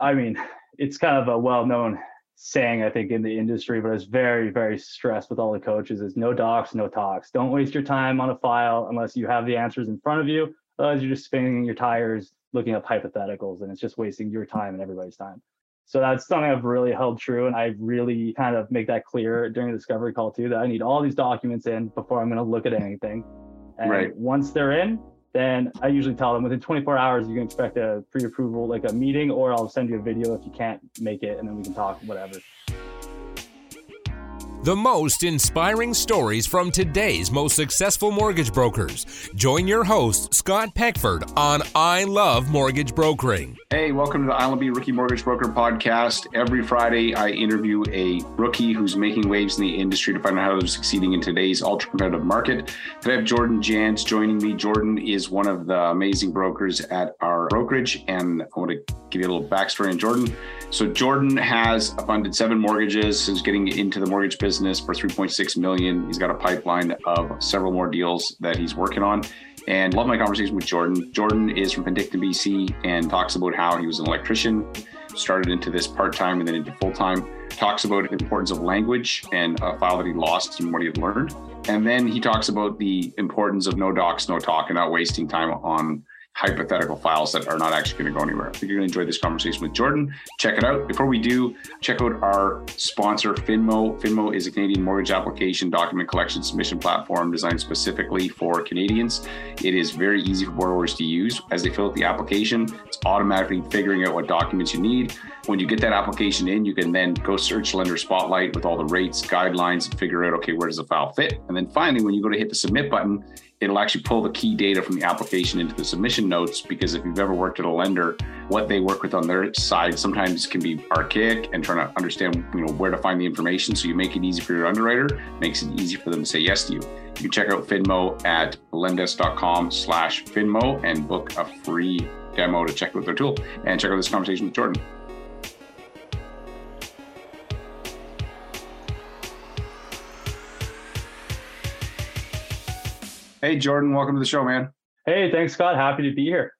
I mean, it's kind of a well-known saying, I think, in the industry, but it's very, very stressed with all the coaches is no docs, no talks. Don't waste your time on a file unless you have the answers in front of you. Otherwise, you're just spinning your tires looking up hypotheticals and it's just wasting your time and everybody's time. So that's something I've really held true. And I really kind of make that clear during the discovery call too, that I need all these documents in before I'm going to look at anything. And right. once they're in, then I usually tell them within 24 hours, you can expect a pre-approval, like a meeting, or I'll send you a video if you can't make it and then we can talk, whatever the most inspiring stories from today's most successful mortgage brokers. Join your host, Scott Peckford, on I Love Mortgage Brokering. Hey, welcome to the ILMB Rookie Mortgage Broker podcast. Every Friday, I interview a rookie who's making waves in the industry to find out how they're succeeding in today's ultra competitive market. Today, I have Jordan Jans joining me. Jordan is one of the amazing brokers at our brokerage, and I want to give you a little backstory on Jordan. So, Jordan has funded seven mortgages since getting into the mortgage business for 3.6 million. He's got a pipeline of several more deals that he's working on. And love my conversation with Jordan. Jordan is from Penticton, BC, and talks about how he was an electrician, started into this part time and then into full time. Talks about the importance of language and a file that he lost and what he had learned. And then he talks about the importance of no docs, no talk, and not wasting time on hypothetical files that are not actually going to go anywhere. I think you're going to enjoy this conversation with Jordan. Check it out. Before we do, check out our sponsor, Finmo. Finmo is a Canadian mortgage application document collection submission platform designed specifically for Canadians. It is very easy for borrowers to use. As they fill out the application, it's automatically figuring out what documents you need. When you get that application in, you can then go search Lender Spotlight with all the rates, guidelines, and figure out, okay, where does the file fit? And then finally, when you go to hit the submit button, it'll actually pull the key data from the application into the submission notes because if you've ever worked at a lender what they work with on their side sometimes can be archaic and trying to understand you know where to find the information. So you make it easy for your underwriter makes it easy for them to say yes to you. You can check out finmo at lendesk.com slash finmo and book a free demo to check out their tool. And check out this conversation with jordan Hey, Jordan, welcome to the show, man. Hey, thanks, Scott. Happy to be here.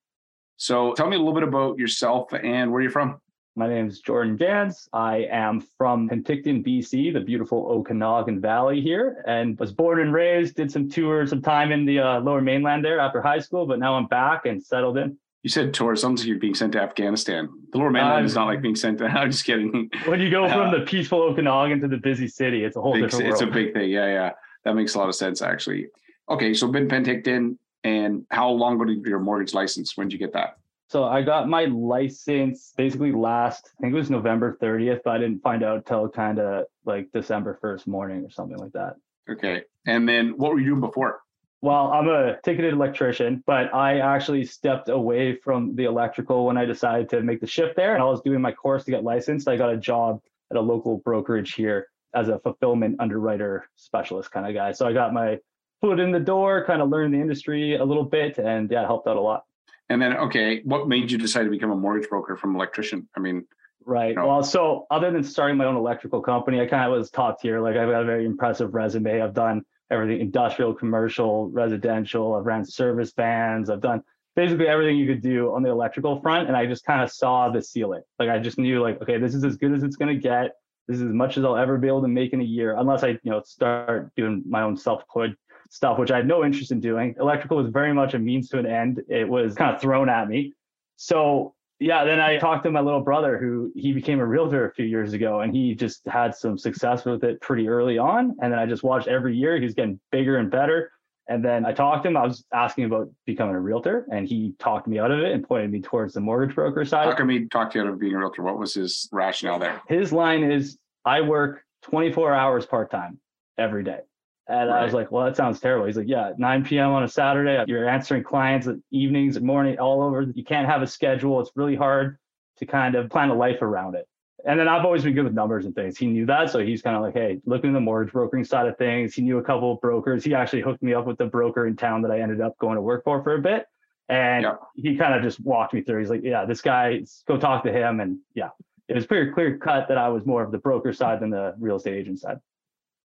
So tell me a little bit about yourself and where you're from. My name is Jordan Jans. I am from Penticton, BC, the beautiful Okanagan Valley here, and was born and raised, did some tours, some time in the uh, lower mainland there after high school, but now I'm back and settled in. You said tour. Sounds like you're being sent to Afghanistan. The lower mainland uh, is not like being sent to. I'm just kidding. When you go from uh, the peaceful Okanagan to the busy city, it's a whole big, different world. It's a big thing. Yeah, yeah. That makes a lot of sense, actually. Okay, so been Penticton, and how long ago did your mortgage license? When did you get that? So I got my license basically last, I think it was November 30th, but I didn't find out till kind of like December 1st morning or something like that. Okay. And then what were you doing before? Well, I'm a ticketed electrician, but I actually stepped away from the electrical when I decided to make the shift there. And I was doing my course to get licensed. I got a job at a local brokerage here as a fulfillment underwriter specialist kind of guy. So I got my foot in the door, kind of learn the industry a little bit, and yeah, it helped out a lot. And then, okay, what made you decide to become a mortgage broker from electrician? I mean, right. You know. Well, so other than starting my own electrical company, I kind of was top tier. Like I've got a very impressive resume. I've done everything industrial, commercial, residential. I've ran service vans. I've done basically everything you could do on the electrical front. And I just kind of saw the ceiling. Like I just knew like, okay, this is as good as it's going to get. This is as much as I'll ever be able to make in a year, unless I, you know, start doing my own self-employed stuff, which I had no interest in doing. Electrical was very much a means to an end. It was kind of thrown at me. So yeah, then I talked to my little brother who he became a realtor a few years ago and he just had some success with it pretty early on. And then I just watched every year he was getting bigger and better. And then I talked to him. I was asking about becoming a realtor, and he talked me out of it and pointed me towards the mortgage broker side. How come he talked you out of being a realtor? What was his rationale there? His line is I work 24 hours part time every day. And right. I was like, well, that sounds terrible. He's like, yeah, 9 p.m. on a Saturday, you're answering clients at evenings, and morning, all over. You can't have a schedule. It's really hard to kind of plan a life around it. And then I've always been good with numbers and things. He knew that. So he's kind of like, hey, looking at the mortgage brokering side of things. He knew a couple of brokers. He actually hooked me up with the broker in town that I ended up going to work for for a bit. And yeah. he kind of just walked me through. He's like, yeah, this guy, go talk to him. And yeah, it was pretty clear cut that I was more of the broker side than the real estate agent side.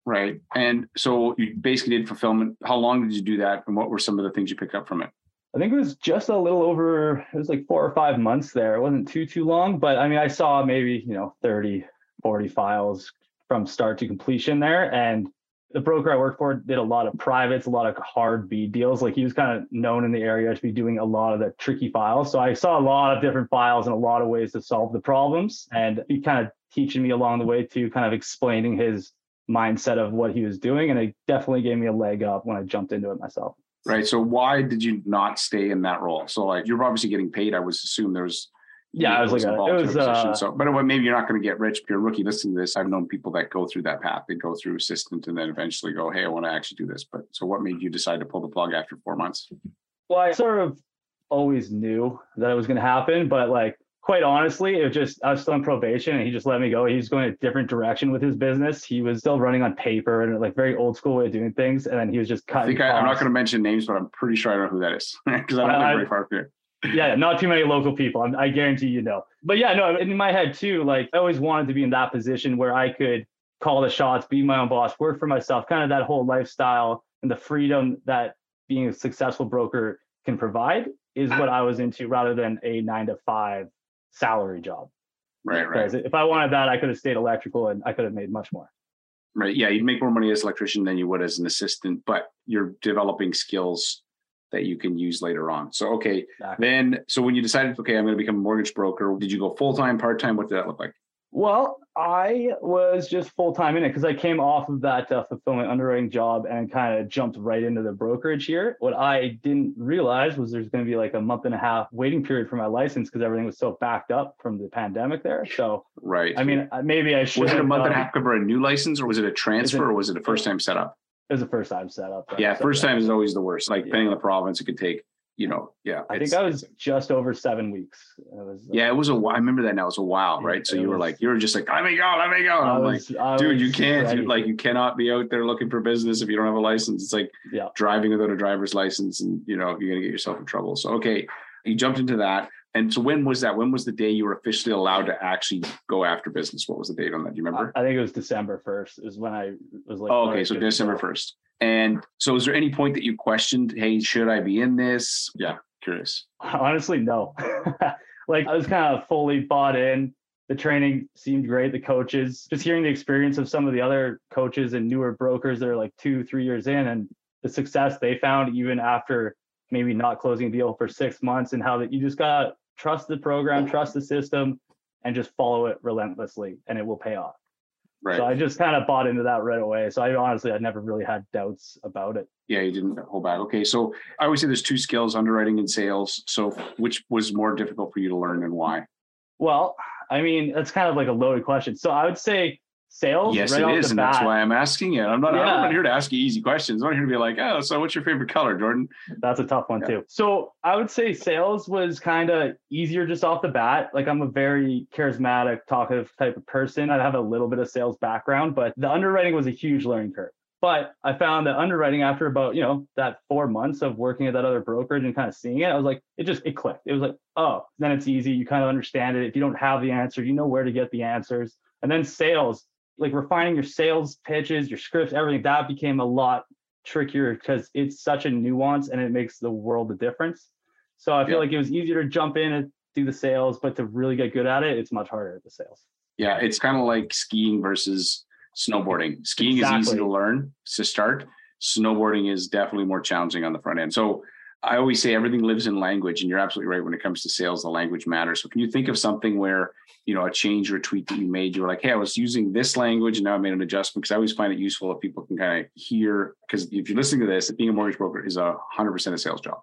Right. And so you basically did fulfillment. How long did you do that? And what were some of the things you picked up from it? I think it was just a little over, it was like four or five months there. It wasn't too, too long, but I mean, I saw maybe, you know, 30, 40 files from start to completion there. And the broker I worked for did a lot of privates, a lot of hard B deals. Like he was kind of known in the area to be doing a lot of the tricky files. So I saw a lot of different files and a lot of ways to solve the problems. And he kind of teaching me along the way to kind of explaining his mindset of what he was doing. And it definitely gave me a leg up when I jumped into it myself. Right. So why did you not stay in that role? So like you're obviously getting paid. I would assume there's yeah, it was like a, it was uh, so but maybe you're not going to get rich if you're a rookie listening to this. I've known people that go through that path. They go through assistant and then eventually go, Hey, I want to actually do this. But so what made you decide to pull the plug after four months? Well, I sort of always knew that it was going to happen, but like quite honestly, it was just I was still on probation and he just let me go. He was going a different direction with his business. He was still running on paper and like very old school way of doing things. And then he was just cutting. I think I, am not going to mention names, but I'm pretty sure I know who that is because I don't live uh, very far from here. yeah, not too many local people. I, I guarantee you know. But yeah, no, in my head too, like I always wanted to be in that position where I could call the shots, be my own boss, work for myself, kind of that whole lifestyle and the freedom that being a successful broker can provide is what I was into rather than a nine to five salary job. Right, right. If I wanted that, I could have stayed electrical and I could have made much more. Right. Yeah, you'd make more money as an electrician than you would as an assistant, but you're developing skills that you can use later on. So okay, exactly. then so when you decided, okay, I'm going to become a mortgage broker, did you go full time, part time? What did that look like? Well, I was just full time in it because I came off of that uh, fulfillment underwriting job and kind of jumped right into the brokerage here. What I didn't realize was there's going to be like a month and a half waiting period for my license because everything was so backed up from the pandemic there. So, right. I mean, maybe I should. Was it a month and a half for a new license, or was it a transfer, it, or was it a first time setup? It was the first time setup. Yeah, first time is always the worst. Like yeah. depending on the province, it could take you know, yeah. I think I was just over seven weeks. It was, uh, yeah, it was a while. I remember that now. It was a while, right? So you were like, you were just like, let me go, let me go. And I'm was, like, dude, you can't. You, like, you cannot be out there looking for business if you don't have a license. It's like yeah. driving without a driver's license, and you know, you're gonna get yourself in trouble. So okay, you jumped into that. And so when was that? When was the day you were officially allowed to actually go after business? What was the date on that? Do you remember? I think it was December 1st is when I was like, oh, okay. So December 1st. And so is there any point that you questioned, hey, should I be in this? Yeah. Curious. Honestly, no. like I was kind of fully bought in. The training seemed great. The coaches, just hearing the experience of some of the other coaches and newer brokers that are like two, three years in and the success they found even after maybe not closing a deal for six months and how that you just gotta trust the program, trust the system, and just follow it relentlessly and it will pay off. Right. So I just kind of bought into that right away. So I honestly, I never really had doubts about it. Yeah, you didn't hold back. Okay, so I always say there's two skills: underwriting and sales. So which was more difficult for you to learn, and why? Well, I mean, that's kind of like a loaded question. So I would say sales. Yes, right it is, and bat. that's why I'm asking it. I'm not. Yeah. I'm not here to ask you easy questions. I'm not here to be like, oh, so what's your favorite color, Jordan? That's a tough one yeah. too. So I would say sales was kind of easier just off the bat. Like I'm a very charismatic, talkative type of person. I have a little bit of sales background, but the underwriting was a huge learning curve. But I found that underwriting after about, you know, that four months of working at that other brokerage and kind of seeing it, I was like, it just, it clicked. It was like, oh, then it's easy. You kind of understand it. If you don't have the answer, you know where to get the answers. And then sales, like refining your sales pitches, your scripts, everything that became a lot trickier because it's such a nuance and it makes the world a difference. So I feel yeah. like it was easier to jump in and do the sales, but to really get good at it, it's much harder at the sales. Yeah, it's kind of like skiing versus snowboarding. Skiing exactly. is easy to learn to start. Snowboarding is definitely more challenging on the front end. So I always say everything lives in language, and you're absolutely right when it comes to sales, the language matters. So can you think of something where you know a change or a tweak that you made? You were like, hey, I was using this language, and now I made an adjustment because I always find it useful if people can kind of hear. Because if you're listening to this, being a mortgage broker is a hundred percent a sales job.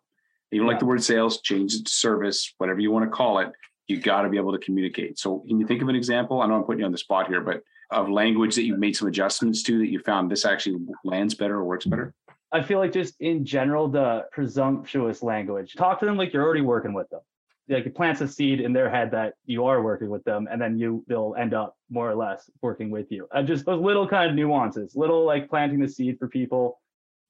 You don't yeah. like the word sales, change it to service, whatever you want to call it. You got to be able to communicate. So can you think of an example? I know I'm putting you on the spot here, but of language that you've made some adjustments to that you found this actually lands better or works better? I feel like just in general, the presumptuous language. Talk to them like you're already working with them. Like it plants a seed in their head that you are working with them, and then you they'll end up more or less working with you. Uh, just those little kind of nuances, little like planting the seed for people,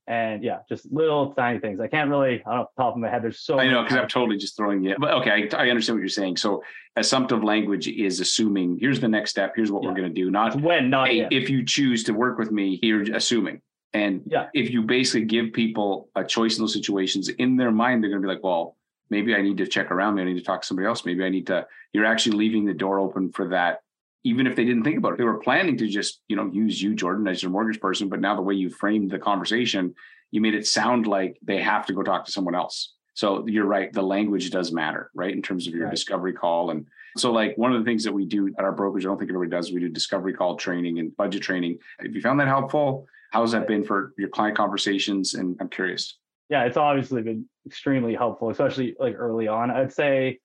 and yeah, just little tiny things. I can't really, I don't know, top of my head. There's so I know because I'm totally just throwing you. But okay, I, I, understand what you're saying. So assumptive language is assuming here's the next step. Here's what yeah. we're going to do. Not it's when, not hey, if you choose to work with me. You're assuming And Yeah. if you basically give people a choice in those situations, in their mind, they're going to be like, well, maybe I need to check around. Maybe I need to talk to somebody else. Maybe I need to, you're actually leaving the door open for that. Even if they didn't think about it, they were planning to just, you know, use you, Jordan, as your mortgage person. But now the way you framed the conversation, you made it sound like they have to go talk to someone else. So you're right. The language does matter, right? In terms of your Right. discovery call. And so, like, one of the things that we do at our brokerage, I don't think everybody does, we do discovery call training and budget training. If you found that helpful, how's that been for your client conversations? And I'm curious. yeah, it's obviously been extremely helpful, especially like early on. I'd say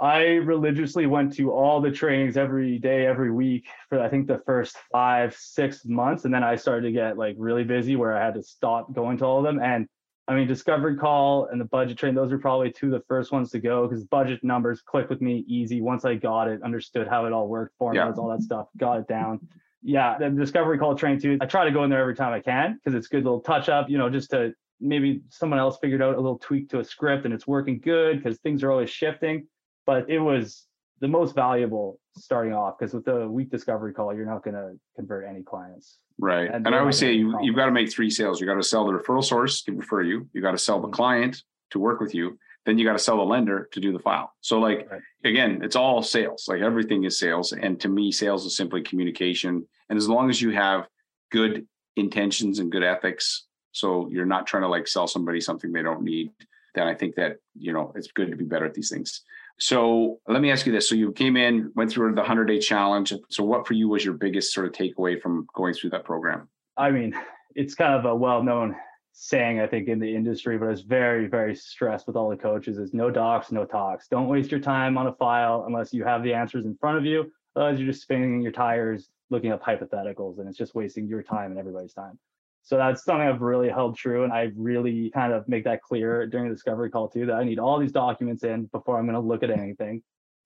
I religiously went to all the trainings every day, every week for I think the first five, six months. And then I started to get like really busy where I had to stop going to all of them. And I mean, Discovery Call and the budget train, those are probably two of the first ones to go because budget numbers click with me easy. Once I got it, understood how it all worked, formulas, all that stuff, got it down. Yeah, the Discovery Call train too. I try to go in there every time I can because it's good little touch up, you know, just to maybe someone else figured out a little tweak to a script and it's working good because things are always shifting. But it was the most valuable starting off because with the weak discovery call, you're not going to convert any clients. Right. And And, I always say you, problems. you've got to make three sales. You got to sell the referral source to refer you. You got to sell the Mhm. client to work with you. Then you got to sell the lender to do the file. So like Right. again, it's all sales. Like everything is sales. And to me, sales is simply communication. And as long as you have good intentions and good ethics, so you're not trying to like sell somebody something they don't need, then I think that, you know, it's good to be better at these things. So let me ask you this. So you came in, went through the 100 day challenge. So what for you was your biggest sort of takeaway from going through that program? I mean, it's kind of a well-known saying, I think, in the industry, but it's very, very stressed with all the coaches is no docs, no talks. Don't waste your time on a file unless you have the answers in front of you. Otherwise, you're just spinning your tires looking up hypotheticals and it's just wasting your time and everybody's time. So that's something I've really held true. And I really kind of make that clear during the discovery call too, that I need all these documents in before I'm going to look at anything.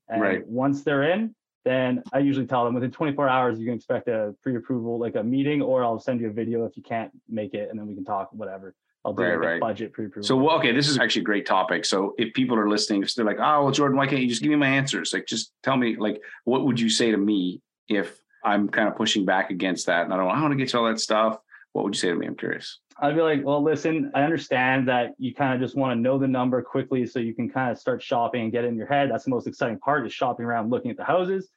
And Right. once they're in, then I usually tell them within 24 hours, you can expect a pre-approval, like a meeting, or I'll send you a video if you can't make it, and then we can talk, whatever. I'll do Right, like a right. budget pre-approval. So, well, okay, this is actually a great topic. So, if people are listening, if they're like, "Oh, well, Jordan, why can't you just give me my answers? Like, just tell me, like, what would you say to me if I'm kind of pushing back against that, and I don't, I want to get to all that stuff. What would you say to me? I'm curious. I'd be like, well, listen, I understand that you kind of just want to know the number quickly so you can kind of start shopping and get in your head. That's the most exciting part is shopping around, looking at the houses.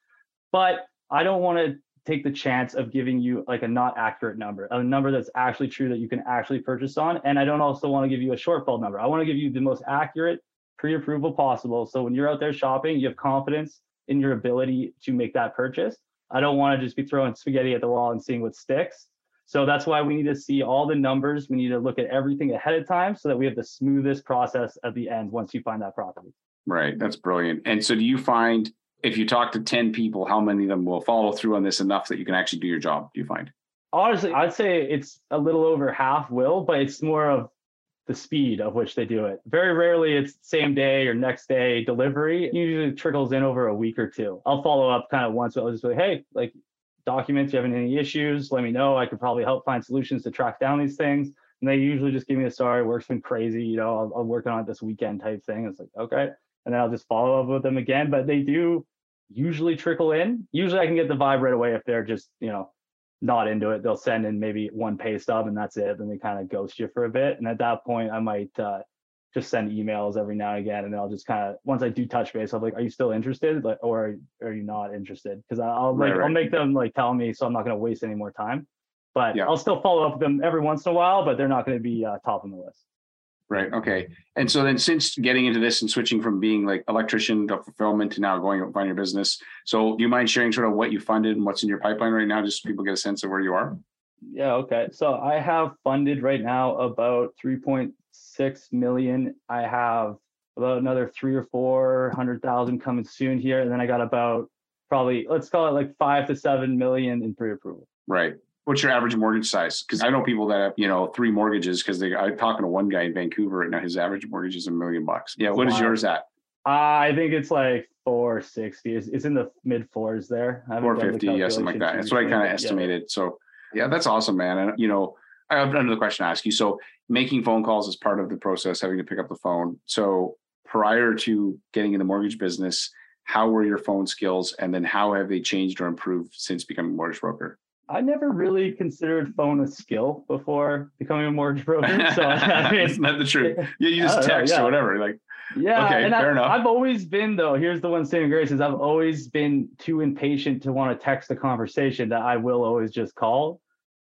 But I don't want to take the chance of giving you like a not accurate number, a number that's actually true that you can actually purchase on. And I don't also want to give you a shortfall number. I want to give you the most accurate pre-approval possible. So when you're out there shopping, you have confidence in your ability to make that purchase. I don't want to just be throwing spaghetti at the wall and seeing what sticks. So that's why we need to see all the numbers. We need to look at everything ahead of time so that we have the smoothest process at the end once you find that property. Right. That's brilliant. And so, do you find if you talk to 10 people, how many of them will follow through on this enough that you can actually do your job? Do you find? Honestly, I'd say it's a little over half will, but it's more of the speed of which they do it. Very rarely it's same day or next day delivery. It usually trickles in over a week or two. I'll follow up kind of once, but I'll just be like, hey, like documents, you having any issues? Let me know. I could probably help find solutions to track down these things. And they usually just give me a story. Work's been crazy. You know, I'll, I'm working on it this weekend type thing. It's like, okay. And then I'll just follow up with them again. But they do usually trickle in. Usually I can get the vibe right away if they're just, you know, not into it. They'll send in maybe one pay stub and that's it. Then they kind of ghost you for a bit. And at that point, I might uh, just send emails every now and again. And then I'll just kind of, once I do touch base, I'm like, are you still interested? Like, or are you not interested? Because I'll like, Right, I'll make them like tell me so I'm not going to waste any more time. But Yeah. I'll still follow up with them every once in a while, but they're not going to be uh, top on the list. Right. Okay. And so then since getting into this and switching from being like electrician to fulfillment to now going and find your business. So do you mind sharing sort of what you funded and what's in your pipeline right now, just so people get a sense of where you are? Yeah, okay. So I have funded right now about 3.6 million. I have about another three or four hundred thousand coming soon here. And then I got about probably let's call it like five to seven million in pre-approval. Right. What's your average mortgage size? Because I know people that have, you know, three mortgages because they I'm talking to one guy in Vancouver right now. His average mortgage is a million bucks. Yeah. What is Wow. yours at? I think it's like 460. It's, it's in the mid fours there. I haven't done the 450, yeah, something like that. That's what I kind of but yeah. estimated. So yeah, that's awesome, man. And you know, I have another question to ask you. So making phone calls is part of the process, having to pick up the phone. So prior to getting in the mortgage business, how were your phone skills? And then how have they changed or improved since becoming a mortgage broker? I never really considered phone a skill before becoming a mortgage broker. So I mean, Isn't the truth? Uh, yeah, you just know, text yeah. or whatever. Like, Yeah, Okay, and fair I, enough. I've always been though. Here's the one saving grace is I've always been too impatient to want to text a conversation that I will always just call.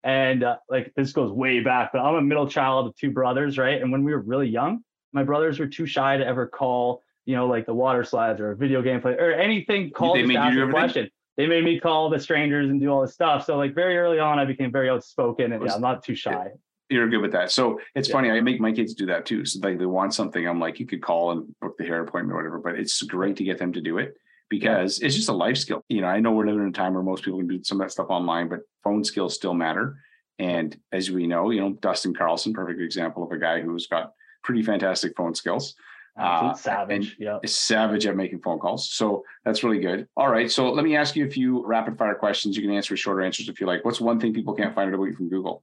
And uh, like this goes way back, but I'm a middle child of two brothers, right? And when we were really young, my brothers were too shy to ever call, you know, like the water slides or a video game play or anything. Call They just made ask a question. They made me call the strangers and do all this stuff. So like very early on, I became very outspoken and yeah, I'm not too shy. you're good with that. So it's Yeah. funny. I make my kids do that too. So like they want something. I'm like, you could call and book the hair appointment or whatever, but it's great to get them to do it because it's just a life skill. You know, I know we're living in a time where most people can do some of that stuff online, but phone skills still matter. And as we know, you know, Dustin Carlson, perfect example of a guy who's got pretty fantastic phone skills. Uh, savage. Yeah. savage at making phone calls. So that's really good. All right. So let me ask you a few rapid fire questions. You can answer shorter answers if you like. What's one thing people can't find out about you from Google?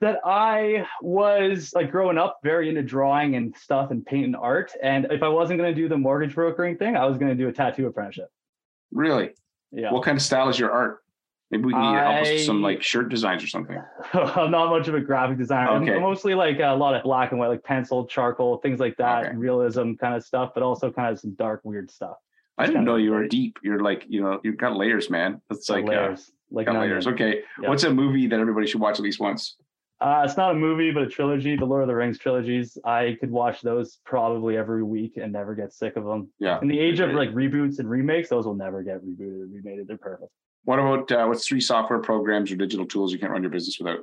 That I was like growing up very into drawing and stuff and paint and art. And if I wasn't going to do the mortgage brokering thing, I was going to do a tattoo apprenticeship. Really? Yeah. What kind of style is your art? Maybe we can get help us with some like shirt designs or something. I'm not much of a graphic designer. I'm Okay. mostly like a lot of black and white, like pencil, charcoal, things like that, Okay. realism kind of stuff, but also kind of some dark, weird stuff. I It's didn't know you were deep. You're like, you know, you've got layers, man. It's like uh, layers, like got layers. Okay. Yeah. What's a movie that everybody should watch at least once? Uh, it's not a movie, but a trilogy, the Lord of the Rings trilogies. I could watch those probably every week and never get sick of them. Yeah. In the age of like reboots and remakes, those will never get rebooted or remade. They're perfect. What about uh, what's three software programs or digital tools you can't run your business without?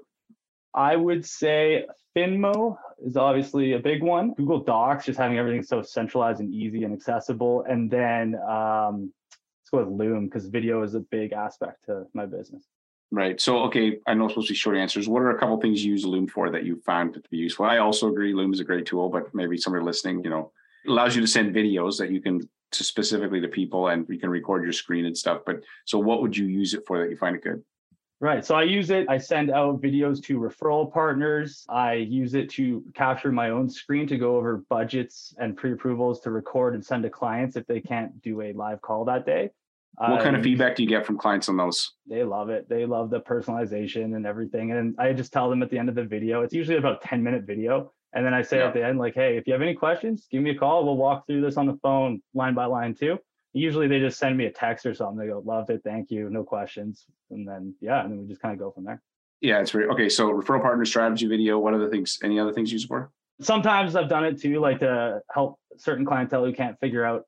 I would say Finmo is obviously a big one. Google Docs, just having everything so centralized and easy and accessible. And then um, let's go with Loom because video is a big aspect to my business. Right. So, okay, I know it's supposed to be short answers. What are a couple things you use Loom for that you found to be useful? I also agree Loom is a great tool, but maybe somebody listening, you know, allows you to send videos that you can to specifically to people and you can record your screen and stuff. But so what would you use it for that you find it good? Right. So I use it. I send out videos to referral partners. I use it to capture my own screen to go over budgets and pre approvals to record and send to clients if they can't do a live call that day. What kind of um, feedback do you get from clients on those? they love it. They love the personalization and everything. And I just tell them at the end of the video, it's usually about a 10 minute video. And then I say Yeah. at the end, like, hey, if you have any questions, give me a call. We'll walk through this on the phone line by line too. Usually they just send me a text or something. They go, loved it. Thank you. No questions. And then, yeah, and then we just kind of go from there. Yeah, it's very okay. So referral partner strategy video. What other things? Any other things you for? Sometimes I've done it too, like to help certain clientele who can't figure out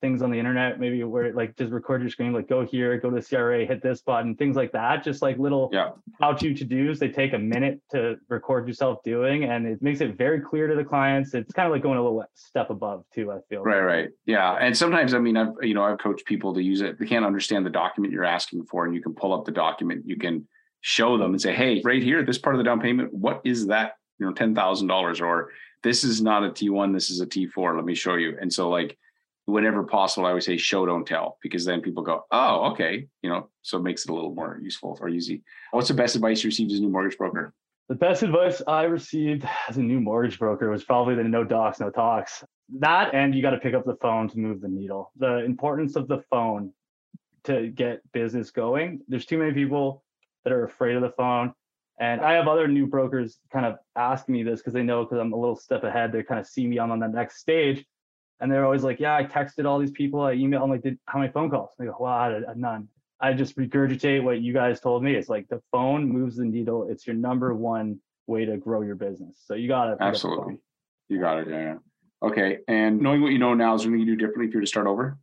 things on the internet, maybe where like just record your screen, like go here, go to CRA, hit this button, things like that. Just like little Yeah. how to to dos. They take a minute to record yourself doing, and it makes it very clear to the clients. It's kind of like going a little step above too. I feel. Right, right. Yeah. And sometimes, I mean, I've, you know, I've coached people to use it. They can't understand the document you're asking for, and you can pull up the document. You can show them and say, hey, right here, this part of the down payment, what is that? You know, $10,000 or this is not a T1, this is a T4. Let me show you. And so, like, whenever possible, I would say show, don't tell, because then people go, oh, okay. You know, so it makes it a little more useful or easy. What's the best advice you received as a new mortgage broker? The best advice I received as a new mortgage broker was probably the no docs, no talks. That and you got to pick up the phone to move the needle. The importance of the phone to get business going. There's too many people that are afraid of the phone. And I have other new brokers kind of asking me this because they know because I'm a little step ahead. They kind of see me on, on the next stage. And they're always like, yeah, I texted all these people. I emailed. I'm like, did how many phone calls? They go, well, I had none. I just regurgitate what you guys told me. It's like the phone moves the needle. It's your number one way to grow your business. So you up the Absolutely. You got it. Yeah. yeah. Okay. And knowing what you know now, is there anything you do differently if you were to start over?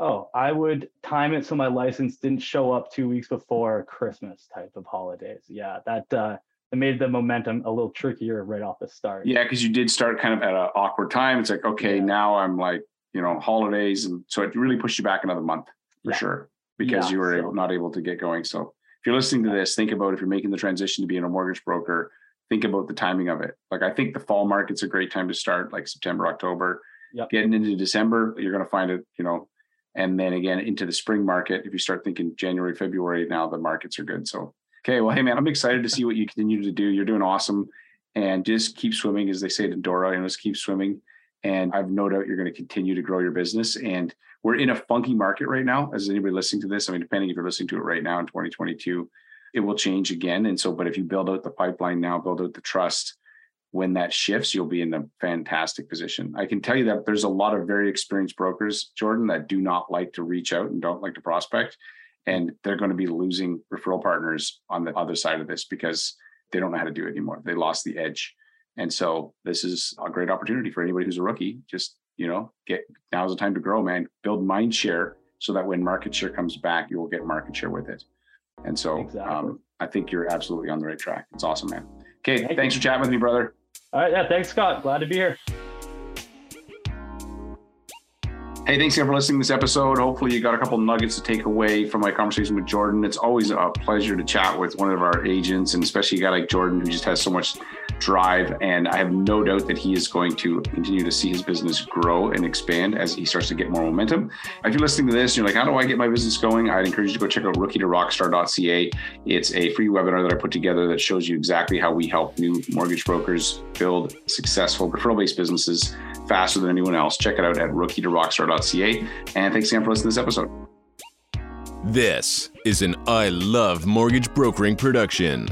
Oh, I would time it so my license didn't show up two weeks before Christmas type of holidays. Yeah, that uh, it made the momentum a little trickier right off the start. Yeah, because you did start kind of at an awkward time. It's like, okay, Yeah. now I'm like, you know, holidays, and so it really pushed you back another month for Yeah. sure because Yeah, you were so- able, not able to get going. So if you're listening to this, think about if you're making the transition to being a mortgage broker, think about the timing of it. Like I think the fall market's a great time to start, like September, October. Yep. Getting into December, you're going to find it, you know, and then again into the spring market. If you start thinking January, February, now the markets are good. So okay, well, hey man, I'm excited to see what you continue to do. You're doing awesome, and just keep swimming, as they say to Dora. and just keep swimming. And I've no doubt you're going to continue to grow your business. And we're in a funky market right now. As anybody listening to this, I mean, depending if you're listening to it right now in 2022, it will change again. And so, but if you build out the pipeline now, build out the trust, when that shifts, you'll be in a fantastic position. I can tell you that there's a lot of very experienced brokers, Jordan, that do not like to reach out and don't like to prospect. And they're going to be losing referral partners on the other side of this because they don't know how to do it anymore. They lost the edge. And so this is a great opportunity for anybody who's a rookie. Just, you know, get now's the time to grow, man. Build mind share so that when market share comes back, you will get market share with it. And so exactly. um, I think you're absolutely on the right track. It's awesome, man. Okay, Thank thanks you. for chatting with me, brother. All right. Yeah. Thanks, Scott. Glad to be here. Hey, thanks again for listening to this episode. Hopefully, you got a couple nuggets to take away from my conversation with Jordan. It's always a pleasure to chat with one of our agents, and especially a guy like Jordan who just has so much drive. And I have no doubt that he is going to continue to see his business grow and expand as he starts to get more momentum. If you're listening to this and you're like, how do I get my business going? I'd encourage you to go check out rookie to rockstar.ca. It's a free webinar that I put together that shows you exactly how we help new mortgage brokers build successful referral based businesses faster than anyone else. Check it out at rookie to rockstar.ca. And thanks again for listening to this episode. This is an I Love Mortgage Brokering production.